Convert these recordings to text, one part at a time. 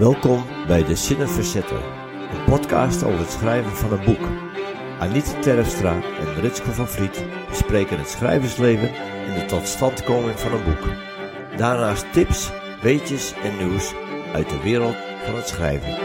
Welkom bij De Zinnen Verzetten, een podcast over het schrijven van een boek. Anita Terfstra en Ritske van Vliet bespreken het schrijversleven en de totstandkoming van een boek. Daarnaast tips, weetjes en nieuws uit de wereld van het schrijven.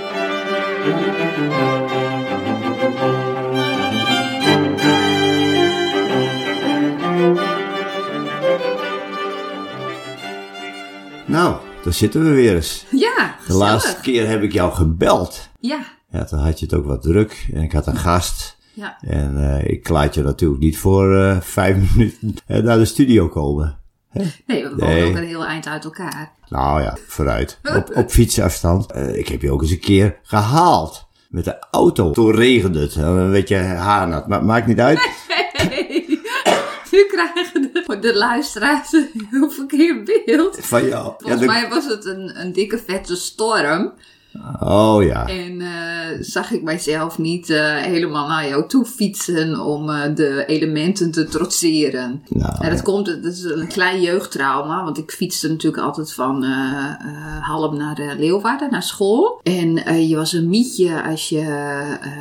Nou, daar zitten we weer eens. Ja, De laatste keer heb ik jou gebeld. Ja, Ja, toen had je het ook wat druk en ik had een gast. ja. En eh, ik laat je natuurlijk niet voor eh, vijf minuten eh, naar de studio komen. Nee, we wonen Nee. ook een heel eind uit elkaar. Nou ja, vooruit. Op, op fietsafstand. Ik heb je ook eens een keer gehaald. Met de auto. Toen regende het. En dan weet je haarnat. Maar maakt niet uit. Nu krijgen de, de luisteraars een heel verkeerd beeld. Van jou. Ja, Volgens de- mij was het een, een dikke vette storm. Oh ja. En eh, zag ik mijzelf niet eh, helemaal naar jou toe fietsen om eh, de elementen te trotseren. Nou, En dat komt, het is een klein jeugdtrauma, want ik fietste natuurlijk altijd van Halm naar Leeuwarden, naar school. En je was een mietje als je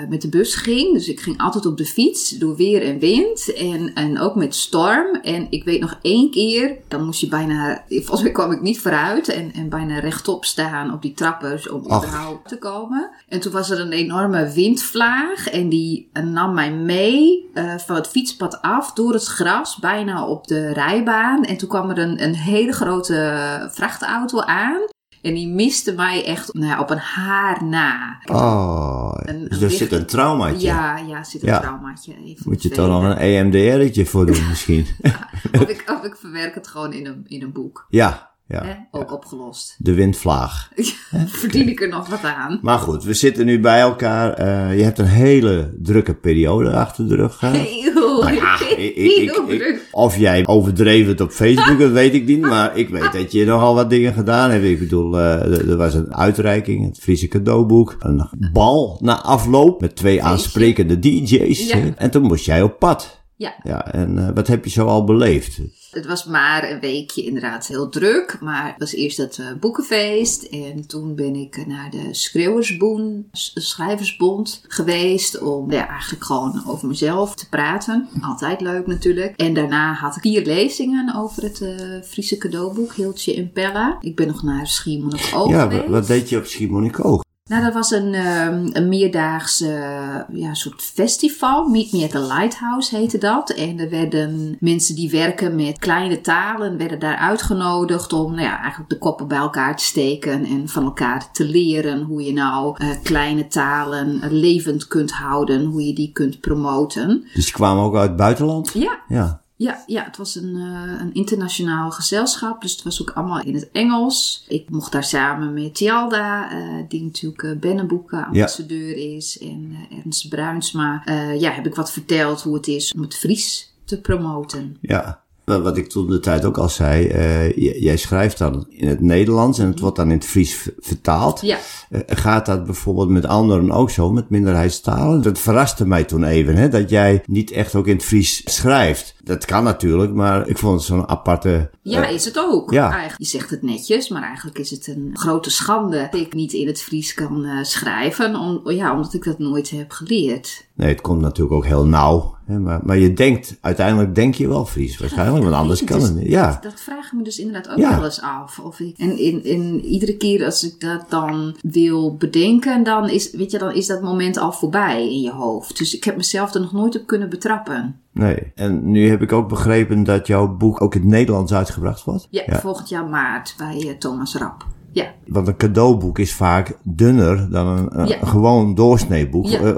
met de bus ging, dus ik ging altijd op de fiets door weer en wind en, en ook met storm. En ik weet nog één keer, dan moest je bijna, volgens mij kwam ik niet vooruit en, en bijna rechtop staan op die trappen Ach. Überhaupt te komen. En toen was er een enorme windvlaag en die eh, nam mij mee eh, van het fietspad af door het gras, bijna op de rijbaan. En toen kwam er een, een hele grote vrachtauto aan. En die miste mij echt nou ja, op een haar na. Oh, Een- dus er zit een traumaatje. Ja, ja, zit een Ja. traumaatje. Even Moet je toch nog een E EMDR'tje voor doen misschien. Of ik, of ik verwerk het gewoon in een, in een boek. ja, ja. Hè? Ook opgelost. De windvlaag. Verdien ik er nog wat aan. Maar goed, we zitten nu bij elkaar. Eh, je hebt een hele drukke periode achter de rug gehad. Heel, Nou ja, ik- of jij overdreven het op Facebook, dat weet ik niet. Maar ik weet dat je nogal wat dingen gedaan hebt. Ik bedoel, eh, er was een uitreiking, het Friese cadeauboek. Een bal na afloop met twee aansprekende DJ's. En toen moest jij op pad. Ja. Ja, en eh, wat heb je zo al beleefd? Het was maar een weekje inderdaad heel druk. Maar het was eerst het eh, boekenfeest. En toen ben ik eh, naar de Schreeuwersboen, Schrijversbond geweest. Om ja, eigenlijk gewoon over mezelf te praten. Altijd leuk natuurlijk. En daarna had ik vier lezingen over het Friese cadeauboek. Hiltje en Pella. Ik ben nog naar Schiermonnikoog ja, geweest. wat, wat deed je op Schiermonnikoog? Nou, dat was een, ehm, een meerdaags eh, ja, soort festival. Meet Me at the Lighthouse heette dat. En er werden mensen die werken met kleine talen, werden daar uitgenodigd om nou ja, eigenlijk de koppen bij elkaar te steken en van elkaar te leren hoe je nou eh, kleine talen levend kunt houden, hoe je die kunt promoten. Dus je kwam ook uit het buitenland? Ja, Ja. Ja, ja, het was een, eh, een internationaal gezelschap, dus het was ook allemaal in het Engels. Ik mocht daar samen met Tjalda, eh, die natuurlijk uh, Bennenboeken ambassadeur is, en eh, Ernst Bruinsma. Eh, ja, heb ik wat verteld hoe het is om het Fries te promoten. Ja. Wat ik toen de tijd ook al zei, eh, jij schrijft dan in het Nederlands en het wordt dan in het Fries vertaald. Ja, Eh, gaat dat bijvoorbeeld met anderen ook zo, met minderheidstalen? Dat verraste mij toen even, hè, dat jij niet echt ook in het Fries schrijft. Dat kan natuurlijk, maar ik vond het zo'n aparte... ja eh, is het ook. ja. Eigenlijk, je zegt het netjes, maar eigenlijk is het een grote schande dat ik niet in het Fries kan eh, schrijven, om, ja, omdat ik dat nooit heb geleerd. nee, het komt natuurlijk ook heel nauw. Hè, maar, maar je denkt, uiteindelijk denk je wel Fries waarschijnlijk, want anders kan het het niet. Ja, Dat vraag ik me dus inderdaad ook Ja. wel eens af. Of ik, en in, in, iedere keer als ik dat dan wil bedenken, dan is, weet je, dan is dat moment al voorbij in je hoofd. Dus ik heb mezelf er nog nooit op kunnen betrappen. Nee. En nu heb ik ook begrepen dat jouw boek ook in het Nederlands uitgebracht wordt. Ja, Ja. volgend jaar maart bij eh, Thomas Rap. Ja, Want een cadeauboek is vaak dunner dan een, gewoon doorsneeboek. Ja. Eh,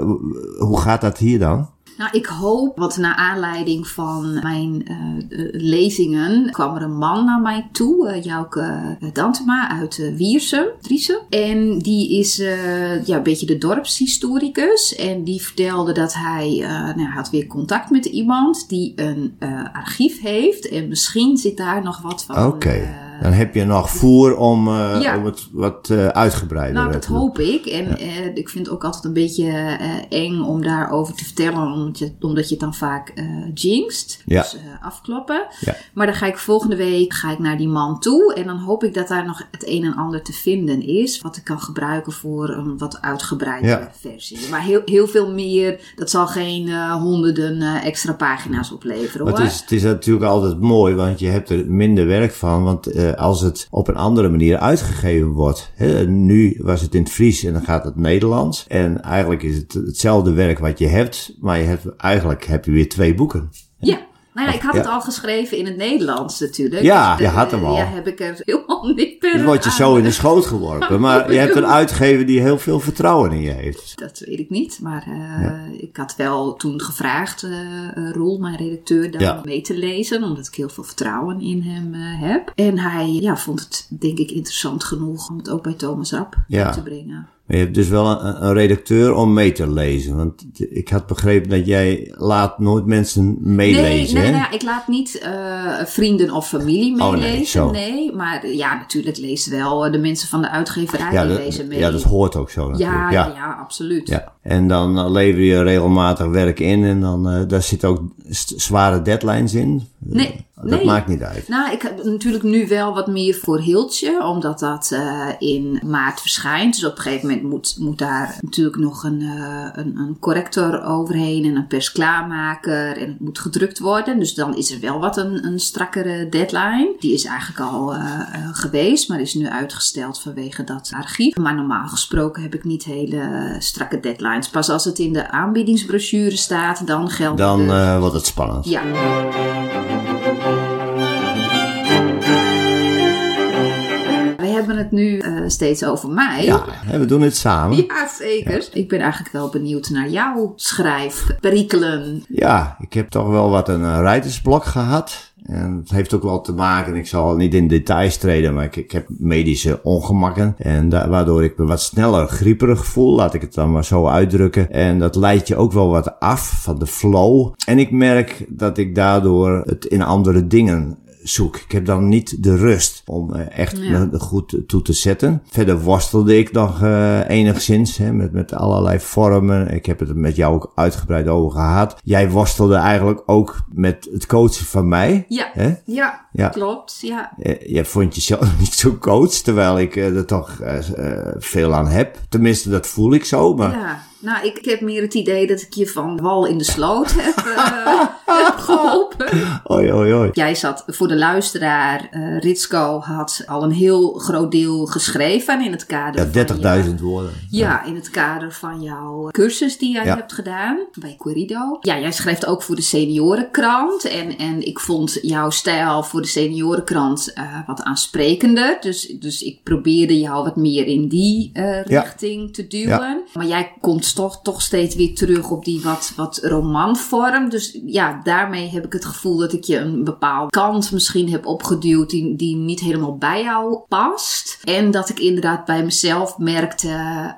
hoe gaat dat hier dan? Nou, ik hoop, want naar aanleiding van mijn eh, eh, lezingen kwam er een man naar mij toe, eh Jouke Dantema uit Wiersum, Driesum. En die is ja, een beetje de dorpshistoricus. En die vertelde dat hij, nou, had weer contact met iemand die een archief heeft. En misschien zit daar nog wat van Oké. Dan heb je nog voer om, eh, Ja. om het wat eh, uitgebreider Nou, te dat doen. hoop ik. En eh, ik vind het ook altijd een beetje eh, eng om daarover te vertellen, omdat je, omdat je het dan vaak eh jinxt. Ja. Dus eh, afkloppen. Maar dan ga ik volgende week ga ik naar die man toe. En dan hoop ik dat daar nog het een en ander te vinden is. Wat ik kan gebruiken voor een wat uitgebreide Ja. versie. Maar heel, heel veel meer. Dat zal geen eh, honderden eh, extra pagina's opleveren hoor. het is, het is natuurlijk altijd mooi, want je hebt er minder werk van. Want eh, als het op een andere manier uitgegeven wordt. Nu was het in het Fries en dan gaat het Nederlands. En eigenlijk is het hetzelfde werk wat je hebt. Maar je hebt, eigenlijk heb je weer twee boeken. Ja. Nou ja, ik had Ja. het al geschreven in het Nederlands natuurlijk. Ja, Dus, je eh, had hem al. Ja, heb ik er helemaal niet per Dan word je zo in de schoot geworpen. Maar je hebt een uitgever die heel veel vertrouwen in je heeft. Dat weet ik niet, maar eh, ik had wel toen gevraagd, eh eh, Roel, mijn redacteur, dan Ja. mee te lezen, omdat ik heel veel vertrouwen in hem eh, heb. En hij ja, vond het, denk ik, interessant genoeg om het ook bij Thomas Rapp te brengen. Maar je hebt dus wel een, een redacteur om mee te lezen. Want ik had begrepen dat jij laat nooit mensen meelezen. nee, nee, hè? nou ik laat niet eh, vrienden of familie Oh, nee, meelezen. zo. nee, maar ja, natuurlijk lezen wel eh, de mensen van de uitgeverij ja, dat, lezen mee. ja, dat hoort ook zo natuurlijk. ja, ja, ja, absoluut. Ja, en dan eh, lever je regelmatig werk in en dan eh, daar zitten ook zware deadlines in. Nee, Dat nee. maakt niet uit. Nou, ik heb natuurlijk nu wel wat meer voor Hiltje, omdat dat eh, in maart verschijnt. Dus op een gegeven moment moet, moet daar natuurlijk nog een, eh, een, een corrector overheen en een persklaarmaker. En het moet gedrukt worden. Dus dan is er wel wat een, een strakkere deadline. Die is eigenlijk al eh, geweest, maar is nu uitgesteld vanwege dat archief. Maar normaal gesproken heb ik niet hele strakke deadlines. Pas als het in de aanbiedingsbrochure staat, dan geldt Dan de- wordt het spannend. ja. Het nu eh, steeds over mij. Ja, we doen het samen. Ja, zeker. Ik ben eigenlijk wel benieuwd naar jouw schrijfperikelen. Ja, ik heb toch wel wat een uh, rijdersblok gehad. En het heeft ook wel te maken, ik zal niet in details treden, maar ik, ik heb medische ongemakken. En da- waardoor ik me wat sneller grieperig voel, laat ik het dan maar zo uitdrukken. En dat leidt je ook wel wat af van de flow. En ik merk dat ik daardoor het in andere dingen zoek. Ik heb dan niet de rust om eh, echt Ja. goed toe te zetten. Verder worstelde ik nog eh, enigszins hè, met, met allerlei vormen. Ik heb het met jou ook uitgebreid over gehad. Jij worstelde eigenlijk ook met het coachen van mij. Ja. Hè? Ja, Ja. klopt. Ja. Eh, Jij vond jezelf niet zo coach, terwijl ik er toch veel aan heb. Tenminste, dat voel ik zo. Maar ja. Nou, ik heb meer het idee dat ik je van wal in de sloot heb, eh, heb geholpen. oi, oi, oi. Jij zat voor de luisteraar, eh Ritsko had al een heel groot deel geschreven in het kader Ja, je- 30.000 woorden. Ja, in het kader van jouw cursus die jij Ja. hebt gedaan bij Corrido. Ja, jij schrijft ook voor de seniorenkrant. En, en ik vond jouw stijl voor de seniorenkrant eh, wat aansprekender. Dus, dus ik probeerde jou wat meer in die richting te duwen. Maar jij komt toch, steeds weer terug op die wat, wat romanvorm. Dus ja, daarmee heb ik het gevoel dat ik je een bepaalde kant misschien heb opgeduwd die, die niet helemaal bij jou past. En dat ik inderdaad bij mezelf merkte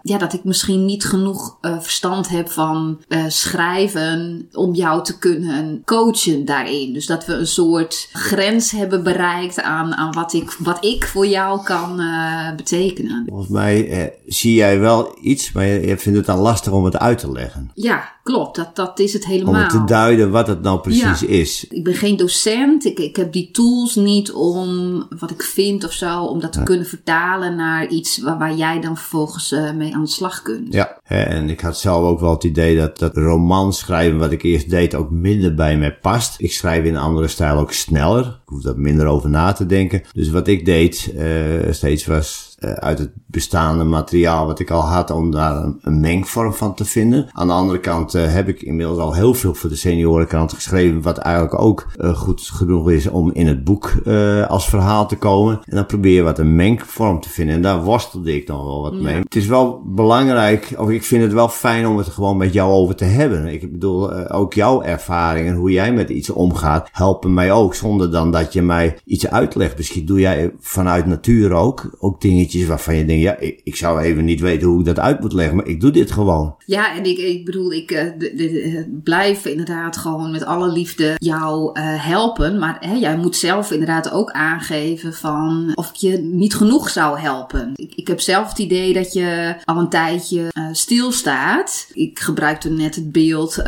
ja, dat ik misschien niet genoeg eh, verstand heb van eh, schrijven om jou te kunnen coachen daarin. Dus dat we een soort grens hebben bereikt aan, aan wat, ik, wat ik voor jou kan eh, betekenen. Volgens mij zie jij wel iets, maar je, je vindt het dan lastig om het uit te leggen. Ja, klopt. Dat, dat is het Om helemaal. het te duiden wat het nou precies Ja. is. Ik ben geen docent. Ik, ik heb die tools niet om wat ik vind of zo, om dat te kunnen vertalen naar iets waar, waar jij dan vervolgens eh, mee aan de slag kunt. Ja, en ik had zelf ook wel het idee dat dat roman schrijven wat ik eerst deed ook minder bij mij past. Ik schrijf in een andere stijl ook sneller. Ik hoef daar minder over na te denken. Dus wat ik deed eh, steeds was eh, uit het bestaande materiaal wat ik al had om daar een, een mengvorm van te vinden. Aan de andere kant heb ik inmiddels al heel veel voor de seniorenkant geschreven wat eigenlijk ook eh, goed genoeg is om in het boek eh, als verhaal te komen. En dan probeer je wat een mengvorm te vinden. En daar worstelde ik nog wel wat Ja. mee. Het is wel belangrijk, of ik vind het wel fijn om het gewoon met jou over te hebben. Ik bedoel, eh, ook jouw ervaringen, hoe jij met iets omgaat, helpen mij ook. Zonder dan dat je mij iets uitlegt. Misschien doe jij vanuit natuur ook, ook dingetjes dingetjes waarvan je denkt, ja, ik, ik zou even niet weten hoe ik dat uit moet leggen, maar ik doe dit gewoon. Ja, en ik, ik bedoel, ik de, blijf inderdaad gewoon met alle liefde jou uh, helpen. Maar hè, jij moet zelf inderdaad ook aangeven van of ik je niet genoeg zou helpen. Ik, ik heb zelf het idee dat je al een tijdje uh, stilstaat. Ik gebruikte net het beeld,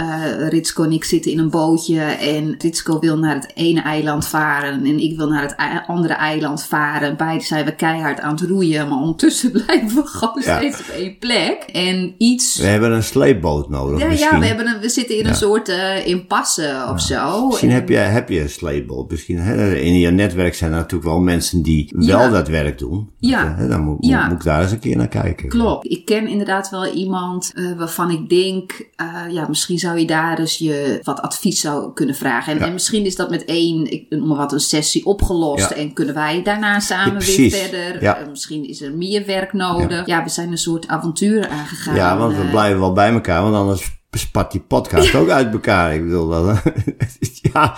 Ritsko en ik zitten in een bootje en Ritsko wil naar het ene eiland varen en ik wil naar het andere eiland varen. Beide zijn we keihard aan het roeien, maar ondertussen blijven we gewoon ja. steeds op één plek. En iets... We hebben een sleepboot nodig Ja, misschien. ja we, hebben een, we zitten in een soort uh, impasse of zo. Misschien en... heb, je, heb je een sleepboot. Misschien hè, in je netwerk zijn er natuurlijk wel mensen die wel dat werk doen. Ja. Hè, dan moet, moet, moet, ik daar eens een keer naar kijken. Klopt. Ik ken inderdaad wel iemand uh, waarvan ik denk, uh, ja, misschien zou je daar eens je wat advies zou kunnen vragen. En, en misschien is dat met één, ik noem maar wat, een sessie opgelost. En kunnen wij daarna samen weer verder. Misschien is er meer werk nodig. Ja. we zijn een soort avontuur aangegaan. Ja, want we blijven wel bij elkaar, want anders spat die podcast ook uit elkaar. Ik bedoel dat. ja.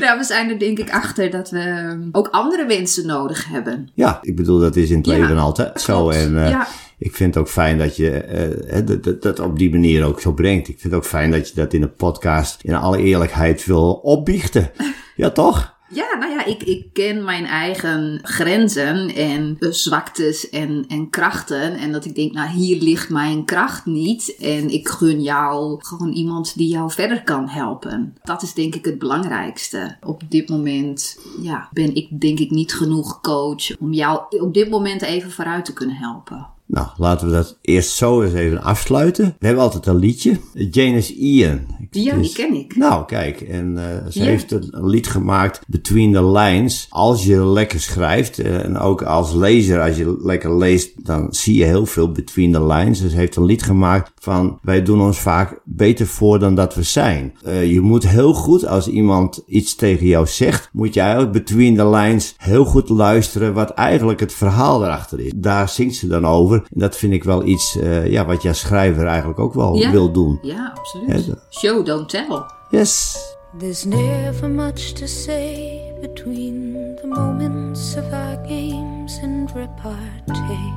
Nou, we zijn er denk ik achter dat we ook andere mensen nodig hebben. Ja, ik bedoel, dat is in het leven altijd zo. klopt. En uh, Ja. ik vind het ook fijn dat je uh, dat, dat, dat op die manier ook zo brengt. Ik vind het ook fijn dat je dat in een podcast in alle eerlijkheid wil opbiechten. Ja, toch? Ja, nou ja, ik, ik ken mijn eigen grenzen en zwaktes en, en krachten. En dat ik denk, nou, hier ligt mijn kracht niet. En ik gun jou gewoon iemand die jou verder kan helpen. Dat is denk ik het belangrijkste. Op dit moment, ja, ben ik denk ik niet genoeg coach om jou op dit moment even vooruit te kunnen helpen. Nou, laten we dat eerst zo eens even afsluiten. We hebben altijd een liedje. Janice Ian. Ja, die ken ik. Nou, kijk. En uh, ze Ja. heeft een lied gemaakt, Between the Lines. Als je lekker schrijft, uh, en ook als lezer, als je lekker leest, dan zie je heel veel Between the Lines. Dus ze heeft een lied gemaakt van, wij doen ons vaak beter voor dan dat we zijn. Uh, je moet heel goed, als iemand iets tegen jou zegt, moet je eigenlijk Between the Lines heel goed luisteren wat eigenlijk het verhaal erachter is. Daar zingt ze dan over. En dat vind ik wel iets, uh, ja, wat als schrijver eigenlijk ook wel Ja. wil doen. Ja, absoluut. Ja, Show, don't tell. Yes. There's never much to say between the moments of our games and repartee.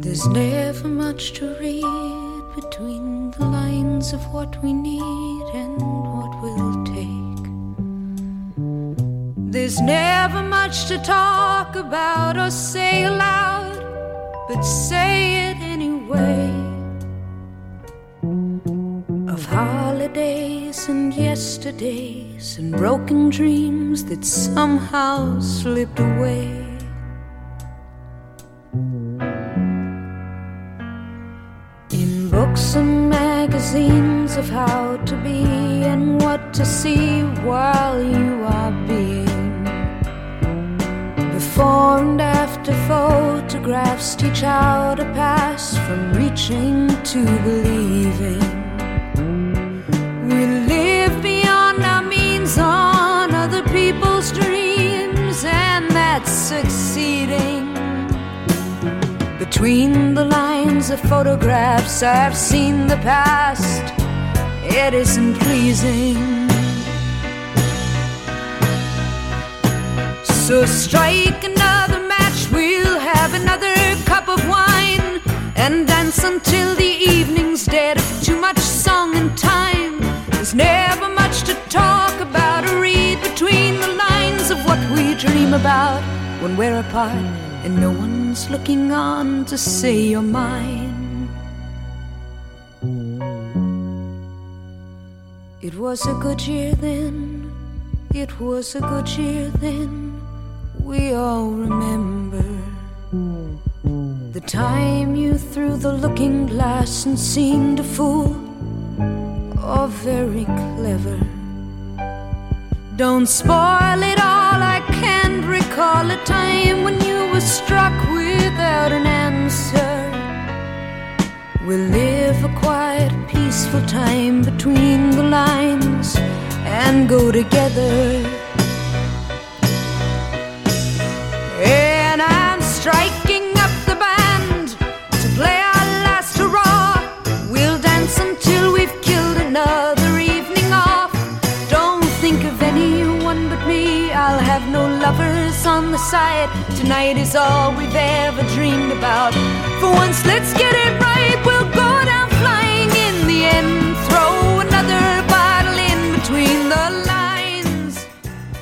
There's never much to read between the lines of what we need and There's never much to talk about or say aloud, but say it anyway of holidays and yesterdays and broken dreams that somehow slipped away. In books and magazines of how to be and what to see while you are being. And after photographs teach how to pass from reaching to believing. We live beyond our means on other people's dreams, and that's succeeding. Between the lines of photographs, I've seen the past. It isn't pleasing. So strike another match, we'll have another cup of wine and dance until the evening's dead. Too much song and time. There's never much to talk about or read between the lines of what we dream about when we're apart and no one's looking on to say you're mine. It was a good year then, it was a good year then, we all remember. The time you threw the looking glass and seemed a fool, or very clever. Don't spoil it all, I can't recall a time when you were struck without an answer. We'll live a quiet, peaceful time between the lines and go together. Striking up the band to play our last hurrah. We'll dance until we've killed another evening off. Don't think of anyone but me, I'll have no lovers on the side. Tonight is all we've ever dreamed about. For once, let's get it right. We'll go down flying in the end.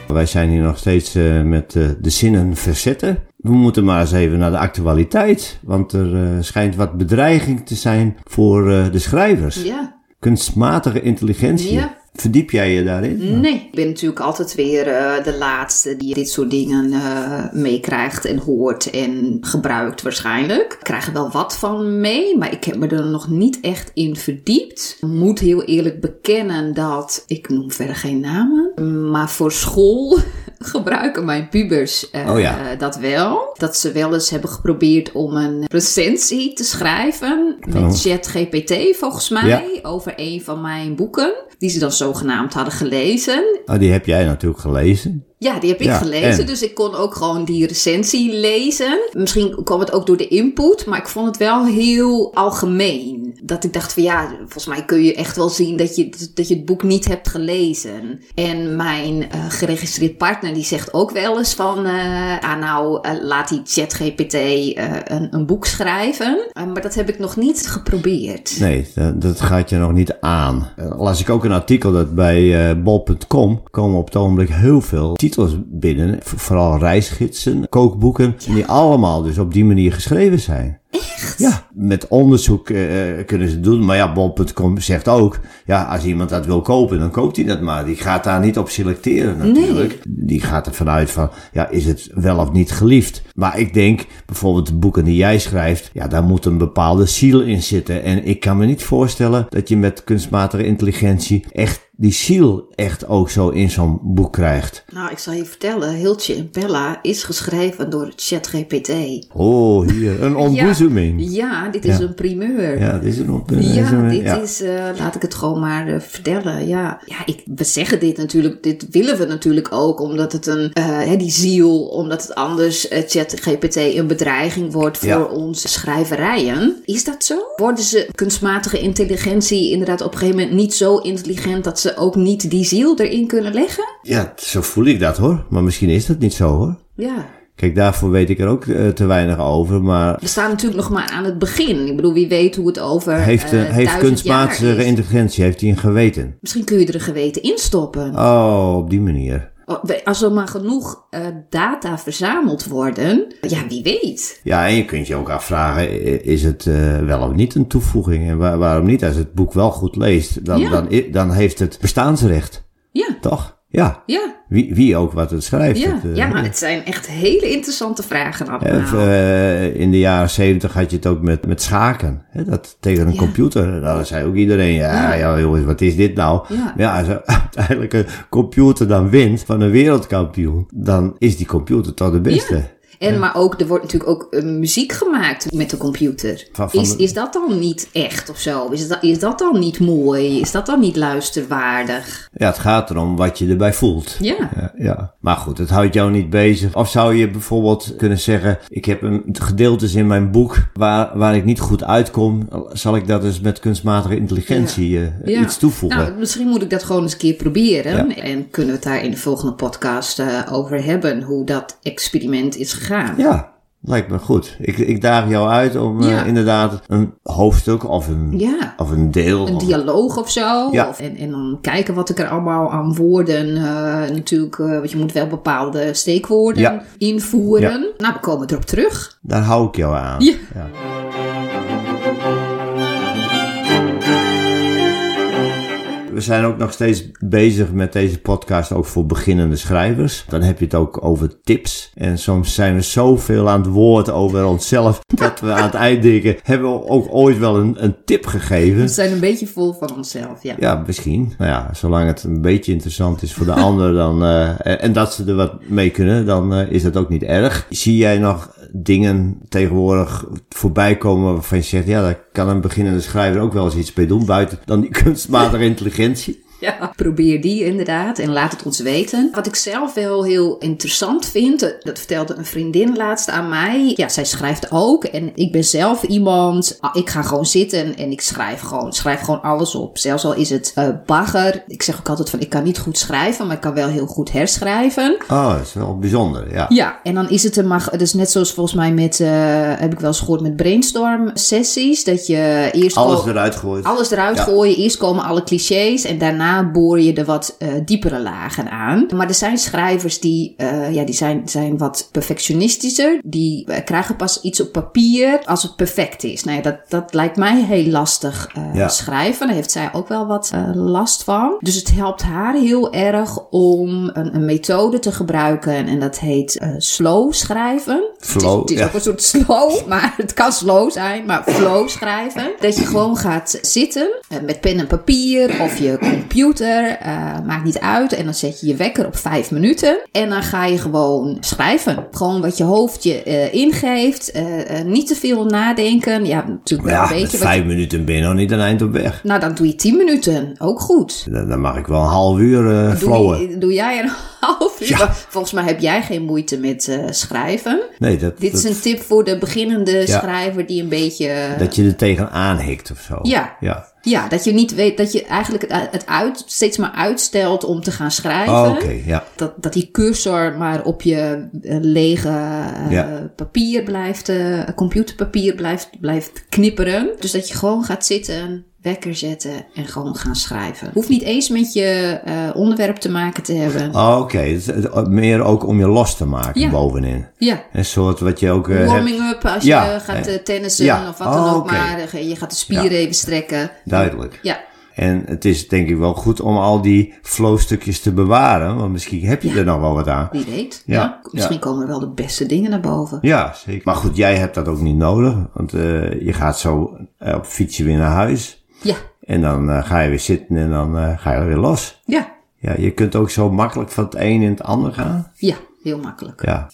Wij zijn hier nog steeds eh, met eh, de zinnen verzetten. We moeten maar eens even naar de actualiteit. Want er eh, schijnt wat bedreiging te zijn voor de schrijvers. Ja. Kunstmatige intelligentie. Ja. Verdiep jij je daarin? Nee, ik ben natuurlijk altijd weer eh, de laatste die dit soort dingen eh, meekrijgt en hoort en gebruikt waarschijnlijk. Ik krijg er wel wat van mee, maar ik heb me er nog niet echt in verdiept. Ik moet heel eerlijk bekennen dat, ik noem verder geen namen, maar voor school gebruiken mijn pubers eh, Oh ja. dat wel. Dat ze wel eens hebben geprobeerd om een recensie te schrijven Oh. met ChatGPT volgens mij Ja. over een van mijn boeken. Die ze dan zogenaamd hadden gelezen. Oh, die heb jij natuurlijk gelezen. Ja, die heb ik Ja, gelezen, en? dus ik kon ook gewoon die recensie lezen. Misschien kwam het ook door de input, maar ik vond het wel heel algemeen. Dat ik dacht van ja, volgens mij kun je echt wel zien dat je, dat je het boek niet hebt gelezen. En mijn eh, geregistreerd partner die zegt ook wel eens van, eh ah nou, eh, laat die ChatGPT een, een boek schrijven. Maar dat heb ik nog niet geprobeerd. Nee, dat, dat gaat je nog niet aan. Las ik ook een artikel dat bij bol.com komen op het ogenblik heel veel titels binnen. Vooral reisgidsen, kookboeken. Die allemaal dus op die manier geschreven zijn. Echt? Ja, met onderzoek eh, kunnen ze het doen. Maar ja, bol.com zegt ook, ja, als iemand dat wil kopen, dan koopt hij dat maar. Die gaat daar niet op selecteren natuurlijk. Die gaat er vanuit van, ja, is het wel of niet geliefd? Maar ik denk, bijvoorbeeld de boeken die jij schrijft, ja, daar moet een bepaalde ziel in zitten. En ik kan me niet voorstellen dat je met kunstmatige intelligentie echt die ziel echt ook zo in zo'n boek krijgt. Nou, ik zal je vertellen, Hiltje en Bella is geschreven door ChatGPT. Oh, hier, een Ja, dit is Ja. een primeur. Ja, dit is een. Ja, dit ja. is, eh, laat ik het gewoon maar eh, vertellen. Ja, ja ik, we zeggen dit natuurlijk, dit willen we natuurlijk ook, omdat het een, eh, hè, die ziel, omdat het anders ChatGPT een bedreiging wordt voor Ja. onze schrijverijen. Is dat zo? Worden ze kunstmatige intelligentie inderdaad op een gegeven moment niet zo intelligent dat ze ook niet die ziel erin kunnen leggen? Ja, zo voel ik dat hoor. Maar misschien is dat niet zo hoor. Ja. Kijk, daarvoor weet ik er ook eh, te weinig over. Maar We staan natuurlijk nog maar aan het begin. Ik bedoel, wie weet hoe het over heeft, eh, heeft kunstmatige intelligentie, heeft hij een geweten? Misschien kun je er een geweten in stoppen. Oh, op die manier. Als er maar genoeg data verzameld worden, ja, wie weet. Ja, en je kunt je ook afvragen, is het wel of niet een toevoeging? En waar- waarom niet? Als het boek wel goed leest, dan, Ja. dan, dan heeft het bestaansrecht. Ja, Toch? Ja. ja, Wie, wie ook wat het schrijft. ja. het, eh, ja, maar het zijn echt hele interessante vragen Hè, allemaal. of, eh, in de jaren zeventig had je het ook met, met schaken. Hè, dat tegen een Ja. computer. Dan zei ook iedereen, ja, ja. jongens, wat is dit nou? Ja. Ja, als uiteindelijk een computer dan wint van een wereldkampioen, dan is die computer toch de beste. En maar ook, er wordt natuurlijk ook eh, muziek gemaakt met de computer. Van- van is, de- is dat dan niet echt of zo? Is dat, is dat dan niet mooi? Is dat dan niet luisterwaardig? Ja, het gaat erom wat je erbij voelt. Ja. Ja, ja. Maar goed, het houdt jou niet bezig. Of zou je bijvoorbeeld kunnen zeggen, ik heb een gedeeltes in mijn boek waar, waar ik niet goed uitkom. Zal ik dat dus met kunstmatige intelligentie eh, iets toevoegen? Nou, misschien moet ik dat gewoon eens een keer proberen. Ja. En kunnen we het daar in de volgende podcast eh, over hebben. Hoe dat experiment is gegaan. Ja, lijkt me goed. Ik, ik daag jou uit om eh, inderdaad een hoofdstuk of een, Ja. of een deel. Een of- dialoog of zo. Ja. Of, en, en dan kijken wat ik er allemaal aan woorden. eh, natuurlijk, eh, want je moet wel bepaalde steekwoorden invoeren. Nou, we komen erop terug. Daar hou ik jou aan. Ja. We zijn ook nog steeds bezig met deze podcast, ook voor beginnende schrijvers. Dan heb je het ook over tips. En soms zijn we zoveel aan het woord over onszelf, dat we aan het eind denken, hebben we ook ooit wel een, een tip gegeven? We zijn een beetje vol van onszelf. Ja. Ja, misschien. Nou ja, zolang het een beetje interessant is voor de ander dan, eh, en, dat ze er wat mee kunnen, dan eh, is dat ook niet erg. Zie jij nog dingen tegenwoordig voorbij komen waarvan je zegt, ja, daar kan een beginnende schrijver ook wel eens iets mee doen, buiten dan die kunstmatige intelligentie? Ja, probeer die inderdaad en laat het ons weten. Wat ik zelf wel heel interessant vind, eh, dat vertelde een vriendin laatst aan mij. Ja, zij schrijft ook en ik ben zelf iemand, ah, ik ga gewoon zitten en ik schrijf gewoon, schrijf gewoon alles op. Zelfs al is het eh, bagger. Ik zeg ook altijd van, ik kan niet goed schrijven, maar ik kan wel heel goed herschrijven. Oh, dat is wel bijzonder, ja. Ja, en dan is het een mag. Dus net zoals volgens mij met, eh, heb ik wel eens gehoord met brainstorm sessies, dat je eerst Alles eruit gooit. alles eruit Ja. gooien. Eerst komen alle clichés en daarna boor je er wat eh, diepere lagen aan. Maar er zijn schrijvers die, eh, ja, die zijn, zijn wat perfectionistischer. Die eh, krijgen pas iets op papier als het perfect is. Nou ja, dat, dat lijkt mij heel lastig Ja. schrijven. Daar heeft zij ook wel wat last van. Dus het helpt haar heel erg om een, een methode te gebruiken. En dat heet slow schrijven. Flow, het is, het is ja. ook een soort slow, maar het kan slow zijn, maar flow schrijven. Dat je gewoon gaat zitten met pen en papier of je computer, eh, maakt niet uit. En dan zet je je wekker op vijf minuten en dan ga je gewoon schrijven. Gewoon wat je hoofd je eh, ingeeft, eh, niet te veel nadenken. Ja, natuurlijk Ja, een beetje. wat vijf je- minuten ben je nog niet een eind op weg. nou, dan doe je tien minuten, ook goed. Dan, dan mag ik wel een half uur Doe, flowen. je- doe jij een half uur? Ja. Volgens mij heb jij geen moeite met schrijven. Nee, dat, Dit is een tip voor de beginnende schrijver die een beetje. dat je er tegenaan hikt of zo. Ja. Ja. Ja, dat je niet weet dat je eigenlijk het, het uit, steeds maar uitstelt om te gaan schrijven. Oh, Oké, ja. Dat, dat die cursor maar op je eh, lege eh, Ja. papier blijft, eh, computerpapier blijft, blijft knipperen. Dus dat je gewoon gaat zitten, wekker zetten en gewoon gaan schrijven. Hoeft niet eens met je eh, onderwerp te maken te hebben. Oh, Oké, eh, meer ook om je los te maken Ja. bovenin. Ja. Een soort wat je ook eh. Warming up als Ja, je gaat eh, tennissen ja. of wat dan Oh, ook maar. Je gaat de spieren even strekken. Duidelijk. Ja. En het is denk ik wel goed om al die flowstukjes te bewaren. Want misschien heb je er nog wel wat aan. Wie weet. Ja, Ja. Misschien ja. komen er wel de beste dingen naar boven. Ja, zeker. Maar goed, jij hebt dat ook niet nodig. Want je gaat zo op fietsje weer naar huis. Ja. En dan eh, ga je weer zitten en dan eh, ga je weer los. Ja. Ja, je kunt ook zo makkelijk van het een in het ander gaan. Ja. Heel makkelijk. Ja.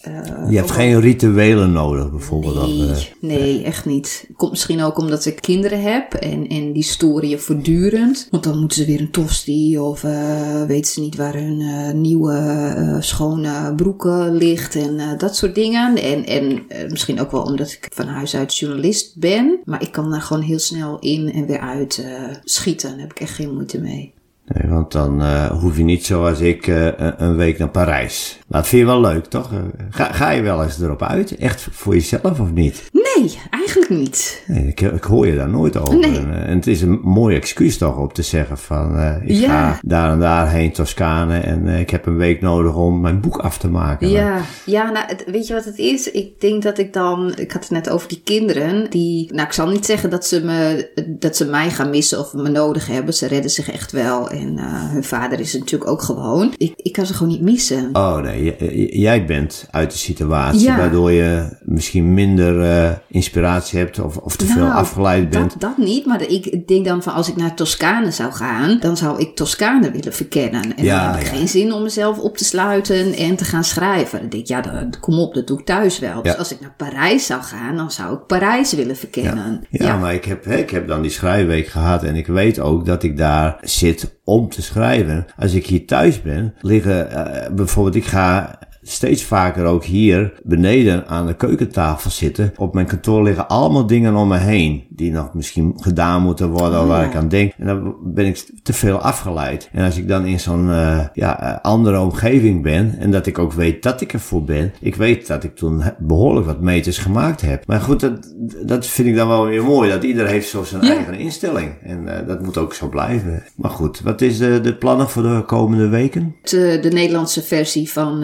je hebt geen rituelen nodig, bijvoorbeeld. dat, Nee, eh, nee, echt niet. Komt misschien ook omdat ik kinderen heb en, en die storen je voortdurend. Want dan moeten ze weer een tosti of eh, weten ze niet waar hun eh, nieuwe eh, schone broeken ligt en eh, dat soort dingen. En, en eh, misschien ook wel omdat ik van huis uit journalist ben. Maar ik kan daar gewoon heel snel in en weer uit eh, schieten. Daar heb ik echt geen moeite mee. Nee, want dan eh, hoef je niet zoals ik eh, een- week naar Parijs. Maar dat vind je wel leuk, toch? Eh, Ga, ga je wel eens erop uit? Echt voor jezelf of niet? Nee, eigenlijk niet. Nee, ik, ik hoor je daar nooit over. Nee. En, en het is een mooi excuus toch om te zeggen van... ik Ja. ga daar en daar heen, Toscane. En ik heb een week nodig om mijn boek af te maken. Ja, ja nou, het- weet je wat het is? Ik denk dat ik dan, ik had het net over die kinderen, die, nou ik zal niet zeggen dat ze me, dat ze mij gaan missen of me nodig hebben. Ze redden zich echt wel en eh, hun vader is natuurlijk ook gewoon. Ik, ik kan ze gewoon niet missen. Oh nee, jij bent uit de situatie Ja. waardoor je misschien minder eh, inspiratie hebt of, of te veel Nou, afgeleid bent. Dat, dat niet, maar ik denk dan van als ik naar Toscane zou gaan, dan zou ik Toscane willen verkennen. En Ja, dan heb ik ja. geen zin om mezelf op te sluiten en te gaan schrijven. Dan denk ik, ja, dan, kom op, dat doe ik thuis wel. Dus als ik naar Parijs zou gaan, dan zou ik Parijs willen verkennen. Ja, maar ik heb, ik heb dan die schrijfweek gehad en ik weet ook dat ik daar zit om te schrijven. Als ik hier thuis ben, liggen eh, bijvoorbeeld, ik ga steeds vaker ook hier beneden aan de keukentafel zitten. Op mijn kantoor liggen allemaal dingen om me heen die nog misschien gedaan moeten worden of waar ja. ik aan denk. En dan ben ik te veel afgeleid. En als ik dan in zo'n eh, ja, eh, andere omgeving ben en dat ik ook weet dat ik ervoor ben. Ik weet dat ik toen behoorlijk wat meters gemaakt heb. Maar goed, dat, dat vind ik dan wel weer mooi. Dat ieder heeft zo zijn Ja. eigen instelling. En eh, dat moet ook zo blijven. Maar goed, wat is de, de plannen voor de komende weken? de, de Nederlandse versie van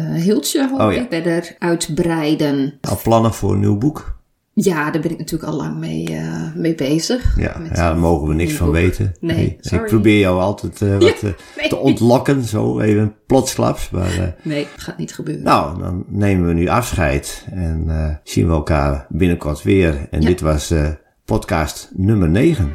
Hiltje hoop Oh, ja. ik verder uitbreiden. Al plannen voor een nieuw boek? Ja, daar ben ik natuurlijk al lang mee, eh, mee bezig. Ja, daar mogen we niks van boek. weten. Nee. Ik probeer jou altijd eh, wat eh, nee. te ontlokken. Zo even plotsklaps. Maar eh, Nee, gaat niet gebeuren. Nou, dan nemen we nu afscheid en eh, zien we elkaar binnenkort weer. En Ja. dit was eh, podcast nummer 9.